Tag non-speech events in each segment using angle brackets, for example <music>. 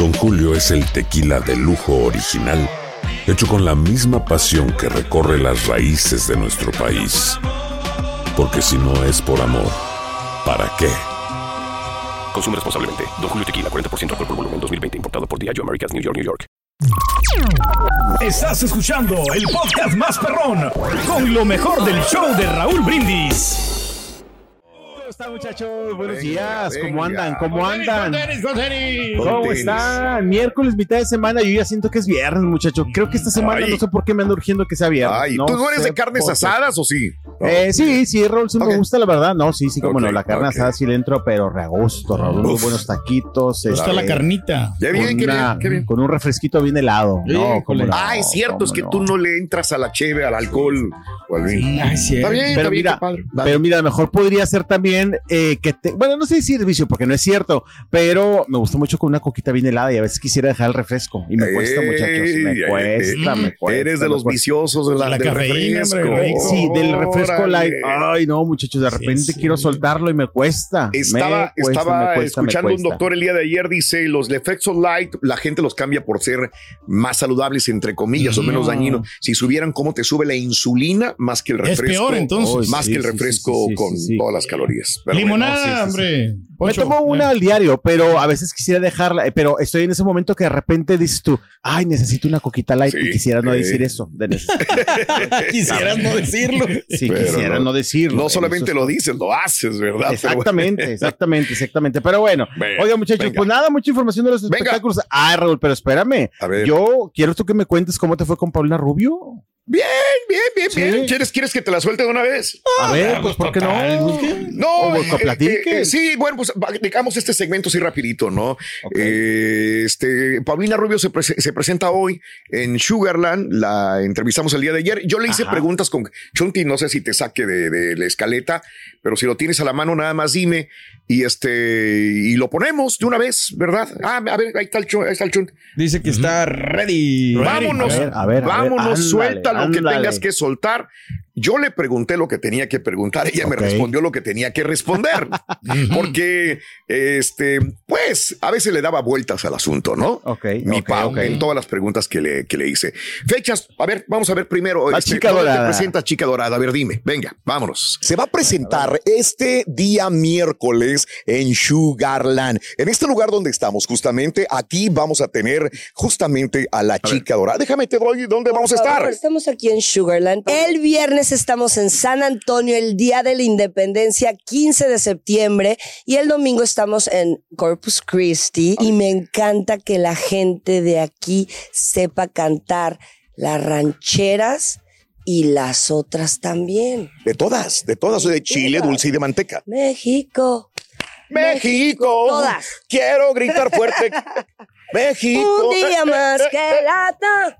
Don Julio es el tequila de lujo original, hecho con la misma pasión que recorre las raíces de nuestro país. Porque si no es por amor, ¿para qué? Consume responsablemente. Don Julio Tequila, 40% alcohol por volumen, 2020. Importado por Diageo Americas, New York, New York. Estás escuchando el podcast más perrón con lo mejor del show de Raúl Brindis. ¿Cómo están, muchachos? Buenos Venga, días. ¿Cómo venga. andan? ¿Cómo andan? ¿Cómo están? Miércoles, mitad de semana. Yo ya siento que es viernes, muchacho. Creo que esta semana Ay. no sé por qué me anda urgiendo que sea viernes. Ay, ¿tú no eres de carnes por asadas o sí? Eh, sí, sí, Raúl, sí me gusta, la verdad. No, sí, sí, como no. La carne asada sí le entro, pero re a gusto, Raúl. Uf. buenos taquitos. Me gusta este, la carnita. Ya bien, con, qué bien, qué bien. con un refresquito bien helado. No, Híjole. cómo no, Ah, es cierto, es que tú no le entras a la cheve, al alcohol sí. Está bien, Pero está bien, mira. Pero mira, mejor podría ser también eh, que te, bueno, no sé si es vicio porque no es cierto, pero me gusta mucho con una coquita bien helada y a veces quisiera dejar el refresco y me cuesta, Ey, muchachos, me cuesta, ey. me cuesta. Eres de los cuesta. viciosos de la, La del cafeína, refresco. Sí, del refresco Órale. light. Ay, no, muchachos, de repente sí. quiero soltarlo y me cuesta. Estaba, Me cuesta, estaba me cuesta, me escuchando un doctor el día de ayer, dice, los defectos light, la gente los cambia por ser más saludables, entre comillas, o menos No. dañinos. Si subieran cómo te sube la insulina, más que el Es refresco. peor, entonces. Más sí, que el refresco sí, sí, con sí, sí. todas las calorías. Pero bueno, Limonada, sí, sí, sí. hombre. Me tomo una al diario, pero a veces quisiera dejarla, eh, pero estoy en ese momento que de repente dices tú, ay, necesito una coquita light Sí, y quisiera no decir eso. de <laughs> Quisieras no decirlo. sí, Pero quisiera no- no, decirlo. No solamente lo es- dices, lo haces, ¿verdad? Bueno. Exactamente, exactamente, exactamente. Pero bueno, Venga, oiga, muchachos, venga. pues nada, mucha información de los Venga. espectáculos. Ay, Raúl, pero espérame. A ver. Yo quiero tú que me cuentes cómo te fue con Paulina Rubio. Bien, bien, bien, Sí. bien. ¿Quieres, ¿Quieres que te la suelte de una vez? A ver, pues, ¿por qué no? pues. No, O eh, eh, eh, sí, bueno, pues digamos este segmento así rapidito, ¿no? Eh, este, Paulina Rubio se, se presenta hoy en Sugarland, la entrevistamos el día de ayer. Yo le hice Ajá. preguntas con Chunti, no sé si te saque de, de la escaleta, pero si lo tienes a la mano, nada más dime y este, y lo ponemos de una vez, ¿verdad? Ah, a ver, ahí está el, Chun- ahí está el Chunti. Dice que está ready. Vámonos, A ver, a ver, a ver, vámonos, ándale, suelta lo que tengas que soltar. Yo le pregunté lo que tenía que preguntar, ella me respondió lo que tenía que responder, <laughs> porque este, pues a veces le daba vueltas al asunto, ¿no? Ok, Mi ok, Pau, ok. en todas las preguntas que le, que le hice. Fechas, a ver, vamos a ver primero. La este, chica ¿dónde dorada. te presenta Chica Dorada? A ver, dime, venga, vámonos. se va a presentar este día miércoles en Sugarland. En este lugar donde estamos, justamente, aquí vamos a tener justamente a la chica dorada. Déjame te doy dónde vamos a estar. Estamos aquí en Sugarland. El viernes estamos en San Antonio, el día de la independencia, 15 de septiembre. Y el domingo estamos en Corpus Christi. Y me encanta que la gente de aquí sepa cantar las rancheras y las otras también. De todas, de todas, de chile, dulce y de manteca. México. México, Todas. quiero gritar fuerte. <laughs> México. Un día más que lata.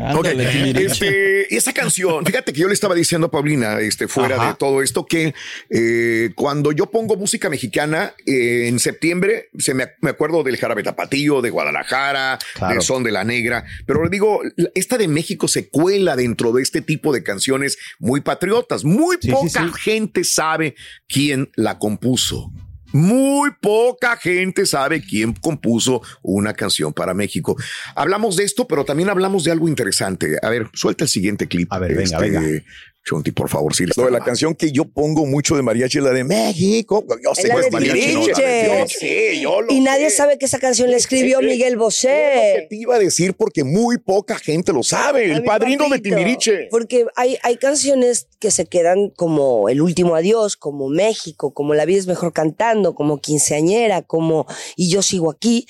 Ándale, Ok, Timbiriche. este, esa canción, fíjate que yo le estaba diciendo a Paulina, este, fuera Ajá. de todo esto, que eh, cuando yo pongo música mexicana eh, en septiembre, se me, me acuerdo del Jarabe Tapatío, de Guadalajara, Claro. del Son de la Negra, pero le digo, esta de México se cuela dentro de este tipo de canciones muy patriotas. Muy Sí, sí, poca sí. gente sabe quién la compuso. Muy poca gente sabe quién compuso una canción para México. Hablamos de esto, pero también hablamos de algo interesante. A ver, suelta el siguiente clip. A ver, venga, Este, venga. Chonti, por favor, sí. Lo de la canción que yo pongo mucho de mariachi es la de México. Yo sé que es mariachi, Yo sé, yo lo Y nadie sabe que esa canción la escribió Sí, Miguel Es lo que Bosé. te iba a decir porque muy poca gente lo sabe. A El padrino de. Timbiriche. Porque hay, hay canciones que se quedan como El último adiós, como México, como La vida es mejor cantando, como Quinceañera, como Y yo sigo aquí,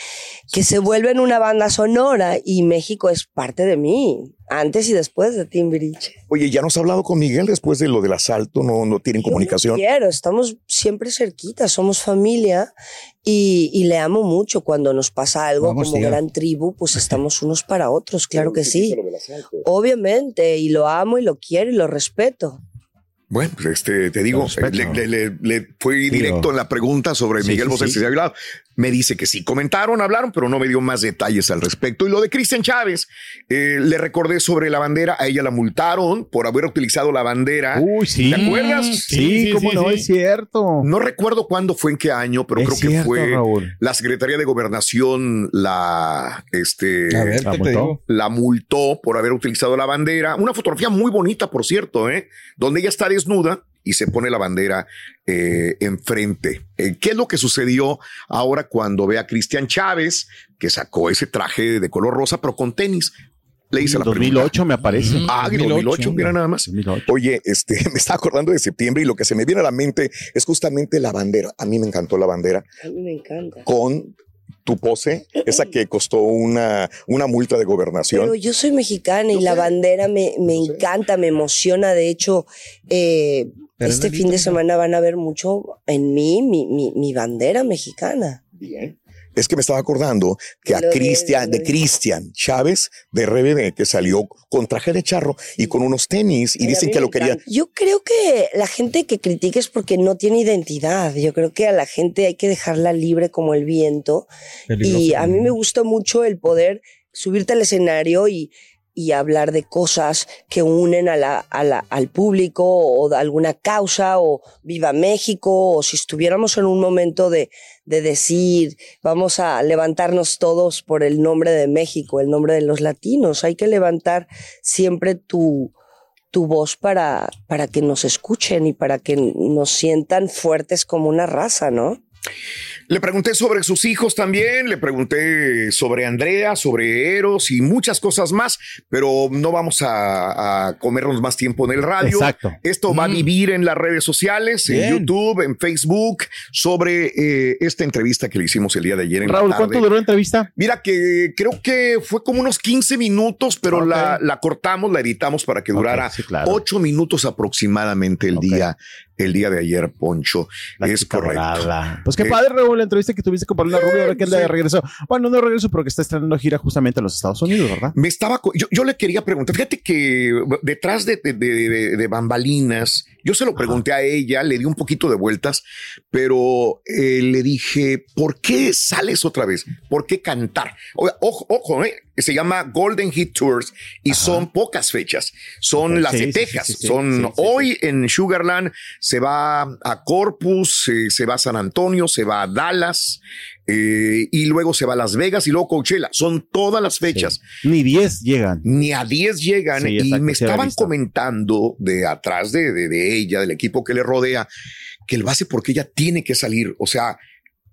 que se vuelven una banda sonora y México es parte de mí. Antes y después de Timbiriche. Oye, ¿ya nos ha hablado con Miguel después de lo del asalto? ¿No, no tienen comunicación? Quiero, estamos siempre cerquitas, somos familia y, y le amo mucho cuando nos pasa algo Vamos, como tía. gran tribu, pues estamos unos para otros, claro que sí. Obviamente, y lo amo y lo quiero y lo respeto. Bueno, pues este, te digo, le, le- le- le fui directo en la pregunta sobre Sí, Miguel sí, Bosé sí. si se había hablado. Me dice que sí, comentaron, hablaron, pero no me dio más detalles al respecto. Y lo de Cristian Chávez, eh, le recordé sobre la bandera, a ella la multaron por haber utilizado la bandera. Uy, sí. ¿Te acuerdas? Sí, Sí, sí, cómo sí, no, sí. es cierto. No recuerdo cuándo fue, en qué año, pero Es creo que fue Raúl. la Secretaría de Gobernación la, este, A ver, ¿La ¿qué te multó? digo? la multó por haber utilizado la bandera. Una fotografía muy bonita, por cierto, ¿eh? donde ella está desnuda y se pone la bandera eh, enfrente. Eh, ¿Qué es lo que sucedió ahora cuando ve a Cristian Chávez, que sacó ese traje de color rosa, pero con tenis? Le hice la 2008 me aparece. Ah, 2008, mira nada más. 2008. Oye, este, <laughs> me estaba acordando de septiembre y lo que se me viene a la mente es justamente la bandera. A mí me encantó la bandera A mí me encanta. con tu pose, esa que costó una, una multa de gobernación. Pero yo soy mexicana y la bandera me, me encanta, me emociona. De hecho, eh, este es fin de semana van a ver mucho en mí mi, mi, mi bandera mexicana. Bien. Es que me estaba acordando que a Cristian, de Cristian Chávez de RBD, que salió con traje de charro y con unos tenis y dicen que lo querían. Yo creo que la gente que critica es porque no tiene identidad. Yo creo que a la gente hay que dejarla libre como el viento. Y a mí me gusta mucho el poder subirte al escenario y, y hablar de cosas que unen a la, a la- al público o de alguna causa o viva México o si estuviéramos en un momento de, de decir vamos a levantarnos todos por el nombre de México, el nombre de los latinos. Hay que levantar siempre tu, tu voz para, para que nos escuchen y para que nos sientan fuertes como una raza, ¿no? Le pregunté sobre sus hijos también, le pregunté sobre Andrea, sobre Eros y muchas cosas más, pero no vamos a, a comernos más tiempo en el radio. Exacto. Esto va a vivir en las redes sociales, en. YouTube, en Facebook, sobre eh, esta entrevista que le hicimos el día de ayer en Raúl, la tarde. ¿cuánto duró la entrevista? Mira que creo que fue como unos 15 minutos, pero la, la cortamos, la editamos para que durara sí, claro. ocho minutos aproximadamente el día, el día de ayer, Poncho. La es correcto. dorada. Pues qué Eh, padre, Raúl, la entrevista que tuviste con Paulina Rubio, ahora que anda sí. de regreso. Bueno, no regreso, pero que está estrenando gira justamente en los Estados Unidos, ¿verdad? Me estaba, yo, yo le quería preguntar, fíjate que detrás de, de- de- de- de bambalinas, yo se lo pregunté a ella, le di un poquito de vueltas, pero eh, le dije, ¿por qué sales otra vez? ¿Por qué cantar? O- Ojo, ojo, eh, se llama Golden Hit Tours y son pocas fechas, son las sí, de Texas, sí, sí, sí, son hoy en Sugarland, se va a Corpus, eh, se va a San Antonio, se va a Dallas. eh, y luego se va a Las Vegas y luego Coachella. Son todas las fechas. Ni 10 llegan. ni a 10 llegan y me estaban comentando de atrás de, de- de ella, del equipo que le rodea, que el base porque ella tiene que salir, o sea,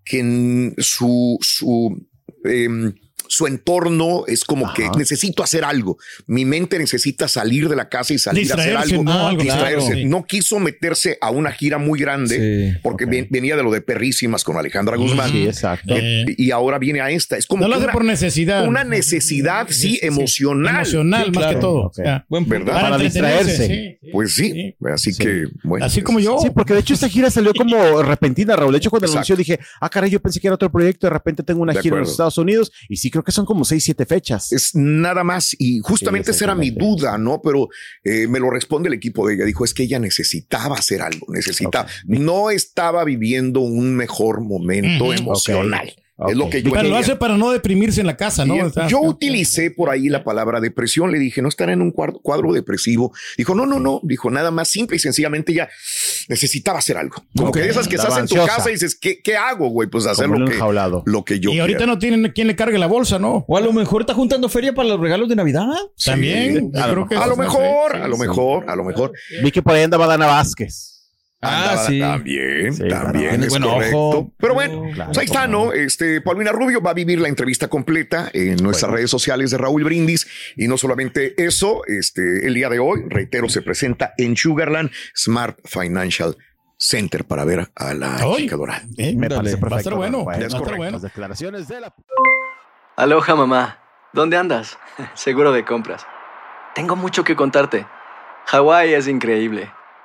que en su, su, em, su entorno es como Ajá. que necesito hacer algo. Mi mente necesita salir de la casa y salir a hacer algo. ¿no? Algo, distraerse. claro. No quiso meterse a una gira muy grande Sí, porque venía de lo de perrísimas con Alejandra Guzmán. Sí, exacto. Eh, Y ahora viene a esta. Es como no lo que hace una, por necesidad. una necesidad, sí, Sí, sí. emocional. Emocional, Sí, más que todo. Ok. O sea, Buen punto. ¿Verdad? Para distraerse. sí, Pues sí, sí. así Sí. que bueno. Así como yo. Sí, porque de hecho esta gira salió como repentina, Raúl. De hecho, cuando anunció dije, ah, caray, yo pensé que era otro proyecto. De repente tengo una De gira en los. Estados Unidos y sí creo que son como 6, 7 fechas. Es nada más y justamente Sí, esa era mi duda, ¿no? Pero eh, me lo responde el equipo de ella. Dijo, es que ella necesitaba hacer algo, necesitaba, no estaba viviendo un mejor momento emocional. Es lo que yo Pero lo hace para no deprimirse en la casa, ¿no? Y, O sea, yo utilicé por ahí la palabra depresión, le dije, no estará en un cuadro, cuadro depresivo. Dijo, no, no, no, dijo nada más simple y sencillamente ya necesitaba hacer algo. Como Ok. que de esas que Estaba estás en tu casa y dices, ¿qué, qué hago, güey? Pues hacer lo que, lo que yo y ahorita quiero. no tienen quien le cargue la bolsa, ¿no? O a lo mejor está juntando feria para los regalos de Navidad. También. a yo lo creo que A lo mejor, a lo mejor, a lo mejor. Vi que por ahí andaba Dana Vázquez. Ah, sí. También, Sí, también es correcto. ojo. Pero bueno, Claro, pues ahí está, ¿no? Este, Paulina Rubio va a vivir la entrevista completa en nuestras redes sociales de Raúl Brindis. Y no solamente eso, este, el día de hoy, reitero, se presenta en Sugarland Smart Financial Center para ver a la Ay. chica dorada. Eh, Me Dale. parece perfecto. Va a estar bueno. Rafael. Va a estar correcto. bueno. Las declaraciones de la... Aloha mamá, ¿dónde andas? <laughs> Seguro de compras. Tengo mucho que contarte. Hawái es increíble.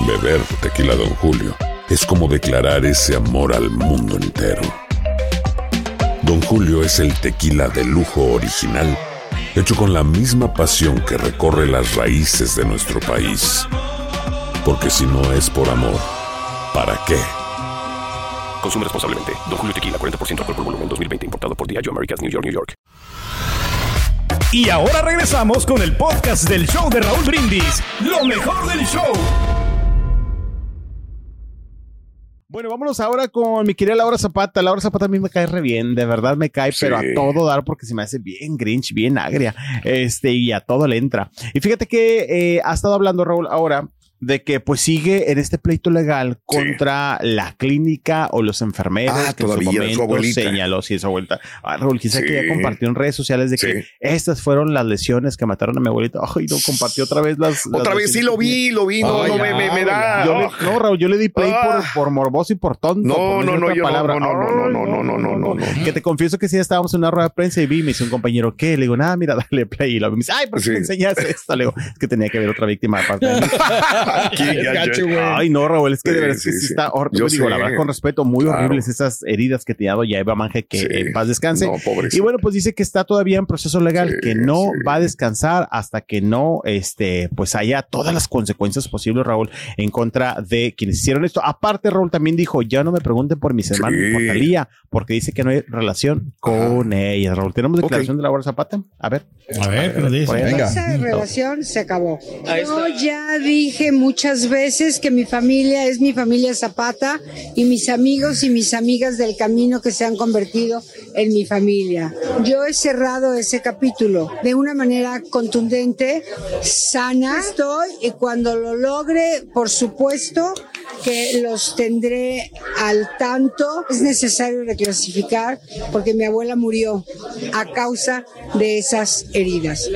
Beber tequila, Don Julio, es como declarar ese amor al mundo entero. Don Julio es el tequila de lujo original, hecho con la misma pasión que recorre las raíces de nuestro país. Porque si no es por amor, ¿para qué? Consume responsablemente. Don Julio Tequila, 40% alcohol por volumen, 2020. Importado por Diageo Americas, New York, New York. Y ahora regresamos con el podcast del show de Raúl Brindis. Lo mejor del show. Bueno, vámonos ahora con mi querida Laura Zapata. Laura Zapata a mí me cae re bien, de verdad me cae, pero a todo dar porque se me hace bien grinch, bien agria, este, y a todo le entra. Y fíjate que eh, ha estado hablando Raúl ahora de que pues sigue en este pleito legal contra la clínica o los enfermeros Ah, que en su todavía, su momento abuelita. señaló, sí, su abuelita. Ah, Raúl, quizá que ya Sí. compartió en redes sociales de que estas fueron las lesiones que mataron a mi abuelita. Ay, no, compartió otra vez las... las Otra vez sí lo vi, lo vi, no, no, ya, me, me, me da. yo le- oh. no, Raúl, yo le di play Ah. por, por morboso y por tonto. No, por no, no, yo no, palabra. no, no, no, no, no, no, no, no, no. Que te confieso que sí estábamos en una rueda de prensa y vi, me dice un compañero, ¿qué? Le digo, nada, mira, <laughs> dale play. Y lo vi, me dice, ay, ¿por qué Sí. me enseñaste esto? Le digo, es que tenía que ver otra víctima aparte de mí. <laughs> Ay, no, Raúl, es que de Sí, verdad es que sí, sí sí. está horrible. Yo Digo, la verdad, con respeto, muy Claro. horribles esas heridas que te ha dado ya Eva Manje, que Sí. en paz descanse. No, pobrecito. y bueno, pues dice que está todavía en proceso legal, Sí, que no sí. va a descansar hasta que no, este, pues haya todas las consecuencias posibles, Raúl, en contra de quienes hicieron esto. Aparte, Raúl también dijo, ya no me pregunten por mis hermanos, Sí. por Talía, porque dice que no hay relación con ellas, Raúl. ¿Tenemos declaración de Laura Zapata? A ver. A ver, ¿qué nos dice? Venga. Esa relación se acabó. Yo ya dije muchas veces que mi familia es mi familia Zapata y mis amigos y mis amigas del camino que se han convertido en mi familia. Yo he cerrado ese capítulo de una manera contundente, sana. Estoy y cuando lo logre, por supuesto que los tendré al tanto. Es necesario reclasificar porque mi abuela murió a causa de esas heridas.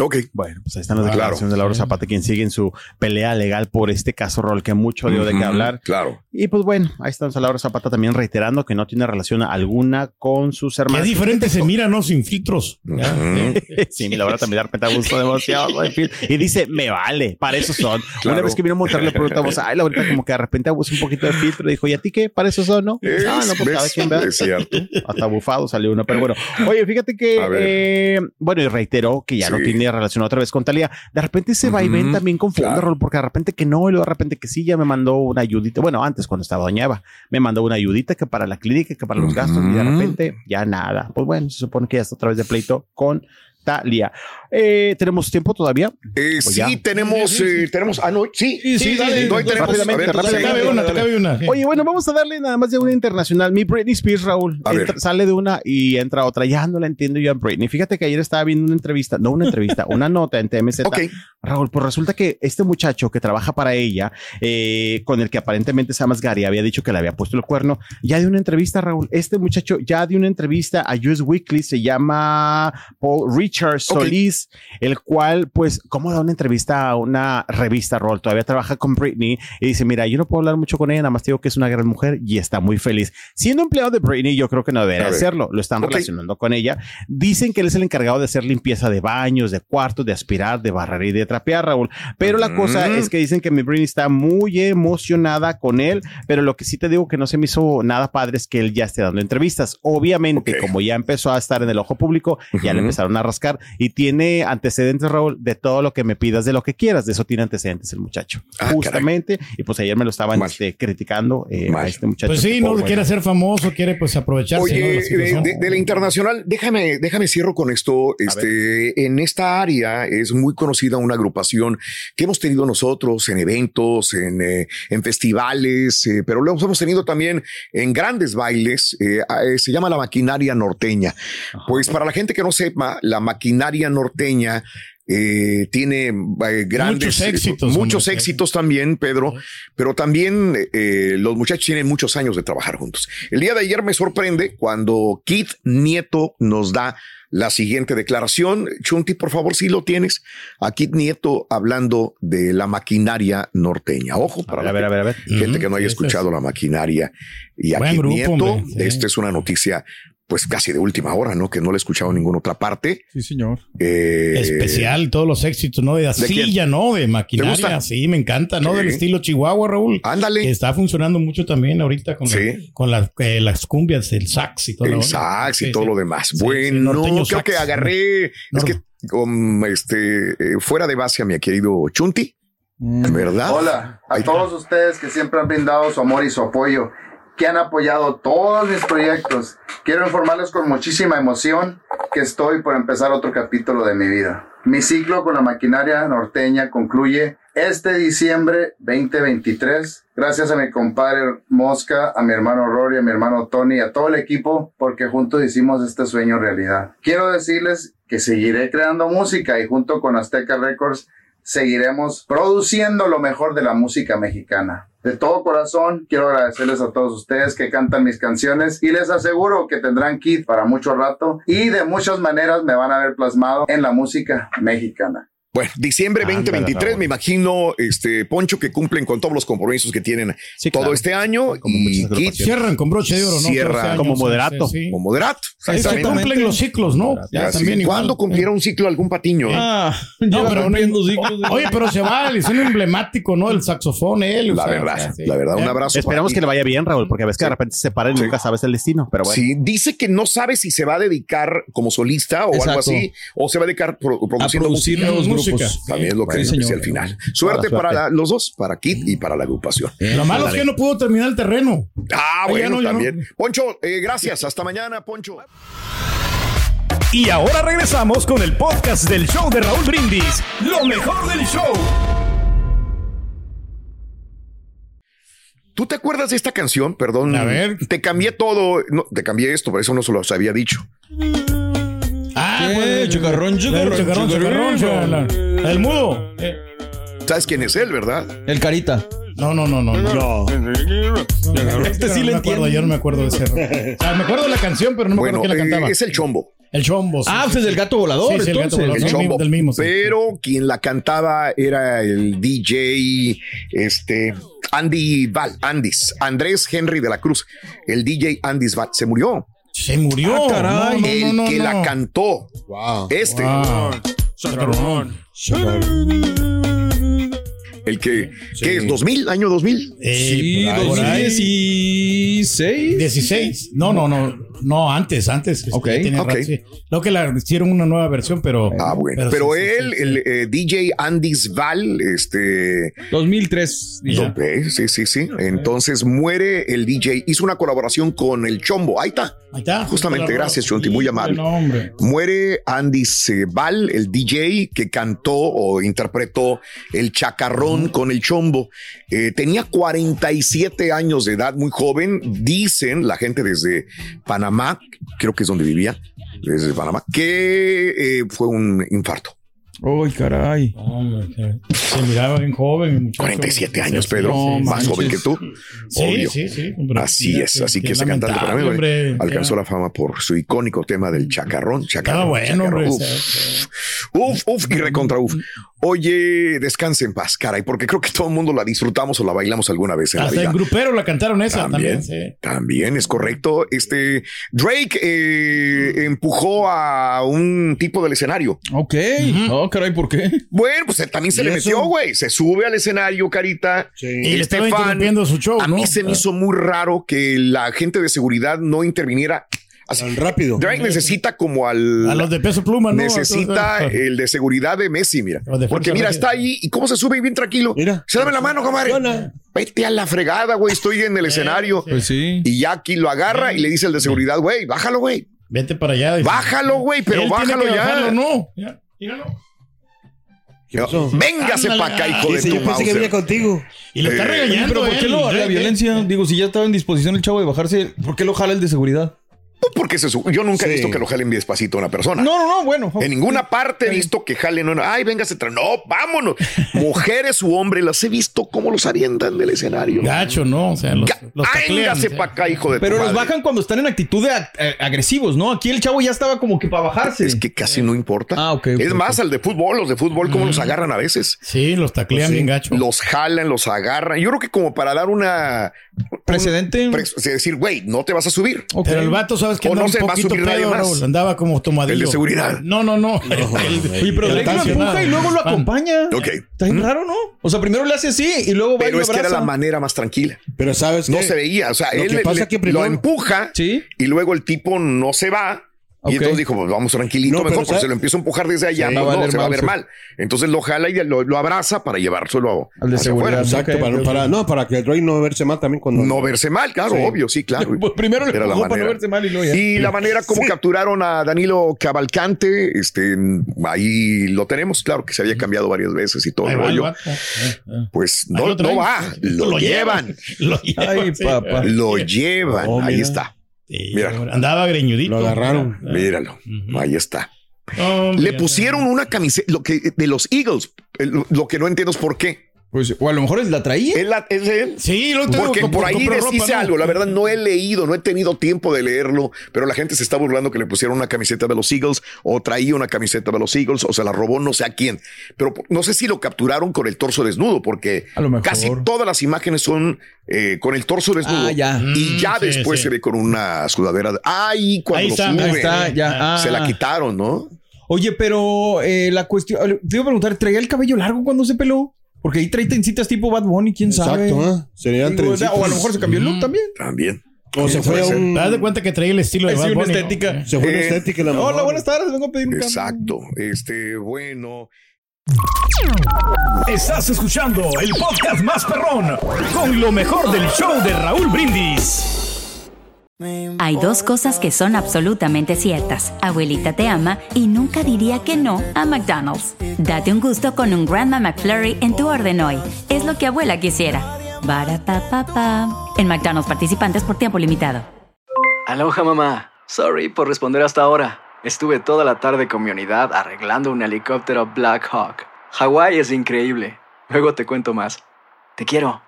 Ok. Bueno, pues ahí están las Ah, declaraciones claro. de Laura Zapata, quien sigue en su pelea legal por este caso, Rol, que mucho dio de qué hablar. Claro. Y pues bueno, ahí está Laura Zapata también reiterando que no tiene relación alguna con sus hermanos. es diferente, se mira, ¿no? Sin filtros. Sí, mi Laura también de repente ha gustado demasiado. en fin. Y dice, me vale, para eso son. Claro. Una vez que vino a montar le preguntamos, ay, Laurita, como que de repente abusa un poquito de filtro. Dijo, ¿y a ti qué? ¿Para eso son, no? Es, ah, no, pues cada quien vea. es cierto. Hasta bufado salió uno, pero bueno. Oye, fíjate que, eh, bueno, y reiteró que ya no Sí. Relación otra vez con Talía. De repente ese vaivén Ujú, también confunde, claro. Rol, porque de repente que no, y luego de repente que sí, ya me mandó una ayudita. Bueno, antes cuando estaba Doña Eva, me mandó una ayudita que para la clínica, que para los gastos, y de repente ya nada. Pues bueno, se supone que ya está otra vez de pleito con Talía. Eh, ¿Tenemos tiempo todavía? Eh, sí, tenemos, eh, tenemos, ah, no, sí, Sí, sí, dale. no, ahí tenemos, Rápidamente, a ver, rápidamente. Te sí, cabe una, te cabe una. Oye, bueno, vamos a darle nada más de una internacional. Mi Britney Spears, Raúl, entra- sale de una y entra otra. Ya no la entiendo yo a Britney. Fíjate que ayer estaba viendo una entrevista, no una entrevista, una nota en TMZ. Raúl, pues resulta que este muchacho que trabaja para ella, eh, con el que aparentemente se llama Gary, había dicho que le había puesto el cuerno, ya de una entrevista, Raúl. Este muchacho ya de una entrevista a US Weekly, se llama Paul Richard Solís, el cual, pues, ¿cómo da una entrevista a una revista, Raúl? Todavía trabaja con Britney y dice, mira, yo no puedo hablar mucho con ella, nada más te digo que es una gran mujer y está muy feliz. Siendo empleado de Britney, yo creo que no debería hacerlo, lo están relacionando con ella. Dicen que él es el encargado de hacer limpieza de baños, de cuartos, de aspirar, de barrer y de trapear, Raúl. Pero la cosa es que dicen que mi Britney está muy emocionada con él, pero lo que sí te digo que no se me hizo nada padre es que él ya esté dando entrevistas. Obviamente, como ya empezó a estar en el ojo público, ya le empezaron a rascar y tiene antecedentes, Raúl, de todo lo que me pidas, de lo que quieras. De eso tiene antecedentes el muchacho. Ah, Justamente. Y pues ayer me lo estaban este, criticando eh, a este muchacho. Pues sí, no quiere ser famoso, quiere pues aprovecharse. ¿no? de Oye, la de, situación. de- de la internacional, déjame, déjame cierro con esto. Este, en esta área es muy conocida una agrupación que hemos tenido nosotros en eventos, en, eh, en festivales, eh, pero lo hemos tenido también en grandes bailes. eh, eh, se llama la maquinaria norteña. Pues para la gente que no sepa, la maquinaria norteña eh, tiene eh, grandes Muchos éxitos, muchos éxitos también, Pedro, pero también eh, los muchachos tienen muchos años de trabajar juntos. El día de ayer me sorprende cuando Kit Nieto nos da la siguiente declaración. Chunti, por favor, si lo tienes. A Kit Nieto hablando de la maquinaria norteña. Ojo, para a ver, a ver, a ver. gente que no haya escuchado la maquinaria y a Buen Kit grupo, Nieto. sí. Esta es una noticia, pues casi de última hora, ¿no? Que no la he escuchado en ninguna otra parte. Sí, señor. Eh, Especial, todos los éxitos, ¿no? De quién? silla, ¿no? De ¿Te maquinaria. gusta? Sí, me encanta, ¿no? Sí. Del estilo Chihuahua, Raúl. Ándale. Que está funcionando mucho también ahorita con, la- Sí. con la- eh, las cumbias, el sax y todo. el sax y todo lo demás. bueno, creo sax. que agarré. Es que um, este eh, fuera de base a mi querido Chunti, ¿verdad? Hola a Ahí está. todos ustedes que siempre han brindado su amor y su apoyo, que han apoyado todos mis proyectos. Quiero informarles con muchísima emoción que estoy por empezar otro capítulo de mi vida. Mi ciclo con la maquinaria norteña concluye este diciembre 2023. Gracias a mi compadre Mosca, a mi hermano Rory, a mi hermano Tony a todo el equipo, porque juntos hicimos este sueño realidad. Quiero decirles que seguiré creando música y junto con Azteca Records seguiremos produciendo lo mejor de la música mexicana. De todo corazón, quiero agradecerles a todos ustedes que cantan mis canciones y les aseguro que tendrán kit para mucho rato y de muchas maneras me van a ver plasmado en la música mexicana. Bueno, diciembre Ándale, 2023, Raúl. me imagino, este Poncho, que cumplen con todos los compromisos que tienen Sí, todo claro. este año Como y agrupaciones. Cierran con broche de oro, ¿no? Cierra Todos los como moderato. sí, sí. como moderato. Se cumplen los ciclos, ¿no? Ya también. ¿Cuándo cumplieron un ciclo algún patiño? Ah, <laughs> No, pero no- ciclos. de- Oye, pero se vale, es un emblemático, ¿no? El saxofón, él. La verdad, o sea, sí. la verdad, un abrazo. Esperamos que le vaya bien, Raúl, porque a veces que de repente se para y Sí. nunca sabes el destino. Pero bueno. Sí, dice que no sabe si se va a dedicar como solista o algo así, o se va a dedicar pro- A produciendo producir música. nuevos Música. grupos. También es lo que Sí, dice al final. Suerte para suerte. la- los dos, para Kit y para la agrupación. Lo malo es que no pudo terminar el terreno. Ah, bueno, no. también. Poncho, eh, gracias. Hasta mañana, Poncho. Y ahora regresamos con el podcast del show de Raúl Brindis. Lo mejor del show. ¿Tú te acuerdas de esta canción? Perdón. A ver. Te cambié todo. No, te cambié esto, por eso no se los había dicho. Ah, ¿Qué? pues, Chucarrón, chucarrón, chucarrón, chucarrón, chucarrón. chucarrón. El mudo. Eh, ¿Sabes quién es él, verdad? El carita. No, no, no, no. no. Este sí no le entiende. yo no me acuerdo de ese. O sea, me acuerdo de la canción, pero no me Bueno, acuerdo quién la eh, cantaba. es el chombo. El chombo. sí, Ah, sí, pues es sí. del gato volador, Sí, sí, el gato volador. El chombo. del mismo, sí. Pero quien la cantaba era el DJ, este, Andy Val, Andis, Andrés Henry de la Cruz. El DJ Andis Val se murió. Se murió. Ah, caray. No, no, el no, no, que no. la cantó. Este. Wow. El que, ¿qué es? ¿2000? ¿Año 2000? Eh, Sí, por ahí, por ahí. 2016. 16. No, no, no. No, antes, antes. Ok, ok. rato, sí. Lo que la hicieron una nueva versión, pero. Ah, bueno. Pero, sí, sí, él, sí, sí. el eh, DJ Andis Val, este. 2003. Ya. Ok, sí, sí, sí. Entonces muere el DJ. Hizo una colaboración con el Chombo. Ahí está. Ahí está. Justamente, gracias, Chonti, muy amable. No, hombre. Muere Andy Val, el DJ que cantó o interpretó el chacarrón con el chombo. Eh, tenía 47 años de edad, muy joven. Dicen la gente desde Panamá, creo que es donde vivía, desde Panamá, que eh, fue un infarto. Uy, caray. Se, miraba bien joven. el muchacho. 47 años, Pedro, más manches. joven que tú. Sí, Obvio. sí, sí. hombre. Así Mira, es, así qué que ese cantante para mí hombre. alcanzó Ya. la fama por su icónico tema del chacarrón. chacarrón Ah, bueno, chacarrón. hombre. Uf. Uf, uf y recontra uf. Oye, descanse en paz, caray, porque creo que todo el mundo la disfrutamos o la bailamos alguna vez en Hasta la el vida. grupero la cantaron esa También, también. sí. también es correcto. Este Drake eh, empujó a un tipo del escenario. Ok. Oh, caray, ¿por qué? Bueno, pues también se ¿Y le eso? este metió, güey. Se sube al escenario, carita. Y le estaba interrumpiendo su show, A mí ¿no? se me hizo muy raro que la gente de seguridad no interviniera. Así, rápido. Drake necesita como al. A los de peso pluma, ¿no? Necesita Entonces, el de seguridad de Messi, mira. Porque mira, está ahí y cómo se sube bien tranquilo. Mira. Se dame la mano, comadre. Vete a la fregada, güey. Estoy en el escenario. Pues sí. Y ya aquí lo agarra y le dice al de seguridad, güey, bájalo, güey. Vete para allá. dice. Bájalo, güey, pero Él tiene bájalo que ya. bajarlo, no. Ya. Véngase para acá, hijo de tu yo pensé que venía contigo. Y lo está Eh, regañando. Pero ¿por qué él, lo, la violencia? Digo, si ya estaba en disposición el chavo de bajarse, ¿por qué lo jala el de seguridad? Pues porque se su- yo nunca he visto que lo jalen despacito a una persona. No, no, no, bueno. En ninguna parte he visto que jalen. una- Ay, véngase. tra- No, vámonos. Mujeres u hombres, las he visto cómo los avientan del escenario. Gacho, ¿no? O sea, los, los taclean. Para acá, hijo de tu Pero los madre. bajan cuando están en actitud de ag- eh, agresivos, ¿no? Aquí el chavo ya estaba como que para bajarse. Es que casi no importa. Ah, ok. es más, al de fútbol, los de fútbol, cómo los agarran a veces. Sí, los taclean Sí, bien gacho. Los jalan, los agarran. Yo creo que como para dar una. Precedente. un- pre- es decir, güey, no te vas a subir. Pero el vato, ¿sabes que O andaba no se un va a poquito subir nadie pedo, más. Raúl? Andaba como tomadillo. El de seguridad. No, no, no. Oye, pero Drake lo empuja y luego lo acompaña. Ok. Está bien raro, ¿no? O sea, primero le hace así y luego va y Pero lo es que era la manera más tranquila. Pero sabes No qué? se veía. O sea, Lo él que pasa le- que primero- lo empuja Sí. y luego el tipo no se va. Y entonces dijo, pues vamos tranquilito No, mejor, porque se lo empiezo a empujar desde allá, Sí, pues va no, se va a ver sí. mal. Entonces lo jala y lo, lo abraza para llevárselo Al de hacia seguridad. afuera. Exacto, para, no, para que el Drake no verse mal también cuando. No verse mal, claro, Sí. obvio, sí, claro. <laughs> Pues primero le Era la empujó para no verse mal y luego ya. Y la manera como capturaron a Danilo Cavalcante, este, ahí lo tenemos, claro que se había cambiado varias veces y todo Ahí el rollo. Pues no, lo no va, lo, llevan, <laughs> Lo llevan. Ay, papá. lo llevan, Oh, ahí está, Sí, Mira. Andaba greñudito. Lo agarraron. míralo, ahí está. Le pusieron una camiseta lo que, de los Eagles, lo que no entiendo es por qué. Pues, o a lo mejor la traía. Es la- es él. Sí, lo tengo Porque por ahí dice algo, la verdad no he leído, no he tenido tiempo de leerlo, pero la gente se está burlando que le pusieron una camiseta de los Eagles o traía una camiseta de los Eagles o se la robó no sé a quién, pero no sé si lo capturaron con el torso desnudo porque A lo mejor. casi todas las imágenes son eh, con el torso desnudo Ah, ya. y ya Mm, sí, después sí. se ve con una sudadera. de- Ay, cuando Ahí lo está, sube, Ahí está, ya. se la Ah. quitaron, ¿no? Oye, pero eh, la cuestión. Te iba a preguntar, ¿traía el cabello largo cuando se peló? Porque ahí trae trencitas tipo Bad Bunny, quién sabe. Exacto, ¿eh? Serían trencitas. o a lo mejor se cambió el look también. También. O se fue a un. Te das de cuenta que traía el estilo de Bad una Bunny, ¿no? estética. Se fue una Eh, estética. la Hola, buenas tardes. Vengo a pedir un cambio. Exacto. Este, bueno. Estás escuchando el podcast más perrón con lo mejor del show de Raúl Brindis. Hay dos cosas que son absolutamente ciertas. Abuelita te ama y nunca diría que no a McDonald's. Date un gusto con un Grandma McFlurry en tu orden hoy. Es lo que abuela quisiera. En McDonald's participantes por tiempo limitado. Aloha mamá. Sorry por responder hasta ahora. Estuve toda la tarde con mi unidad arreglando un helicóptero Black Hawk. Hawái es increíble. Luego te cuento más. Te quiero.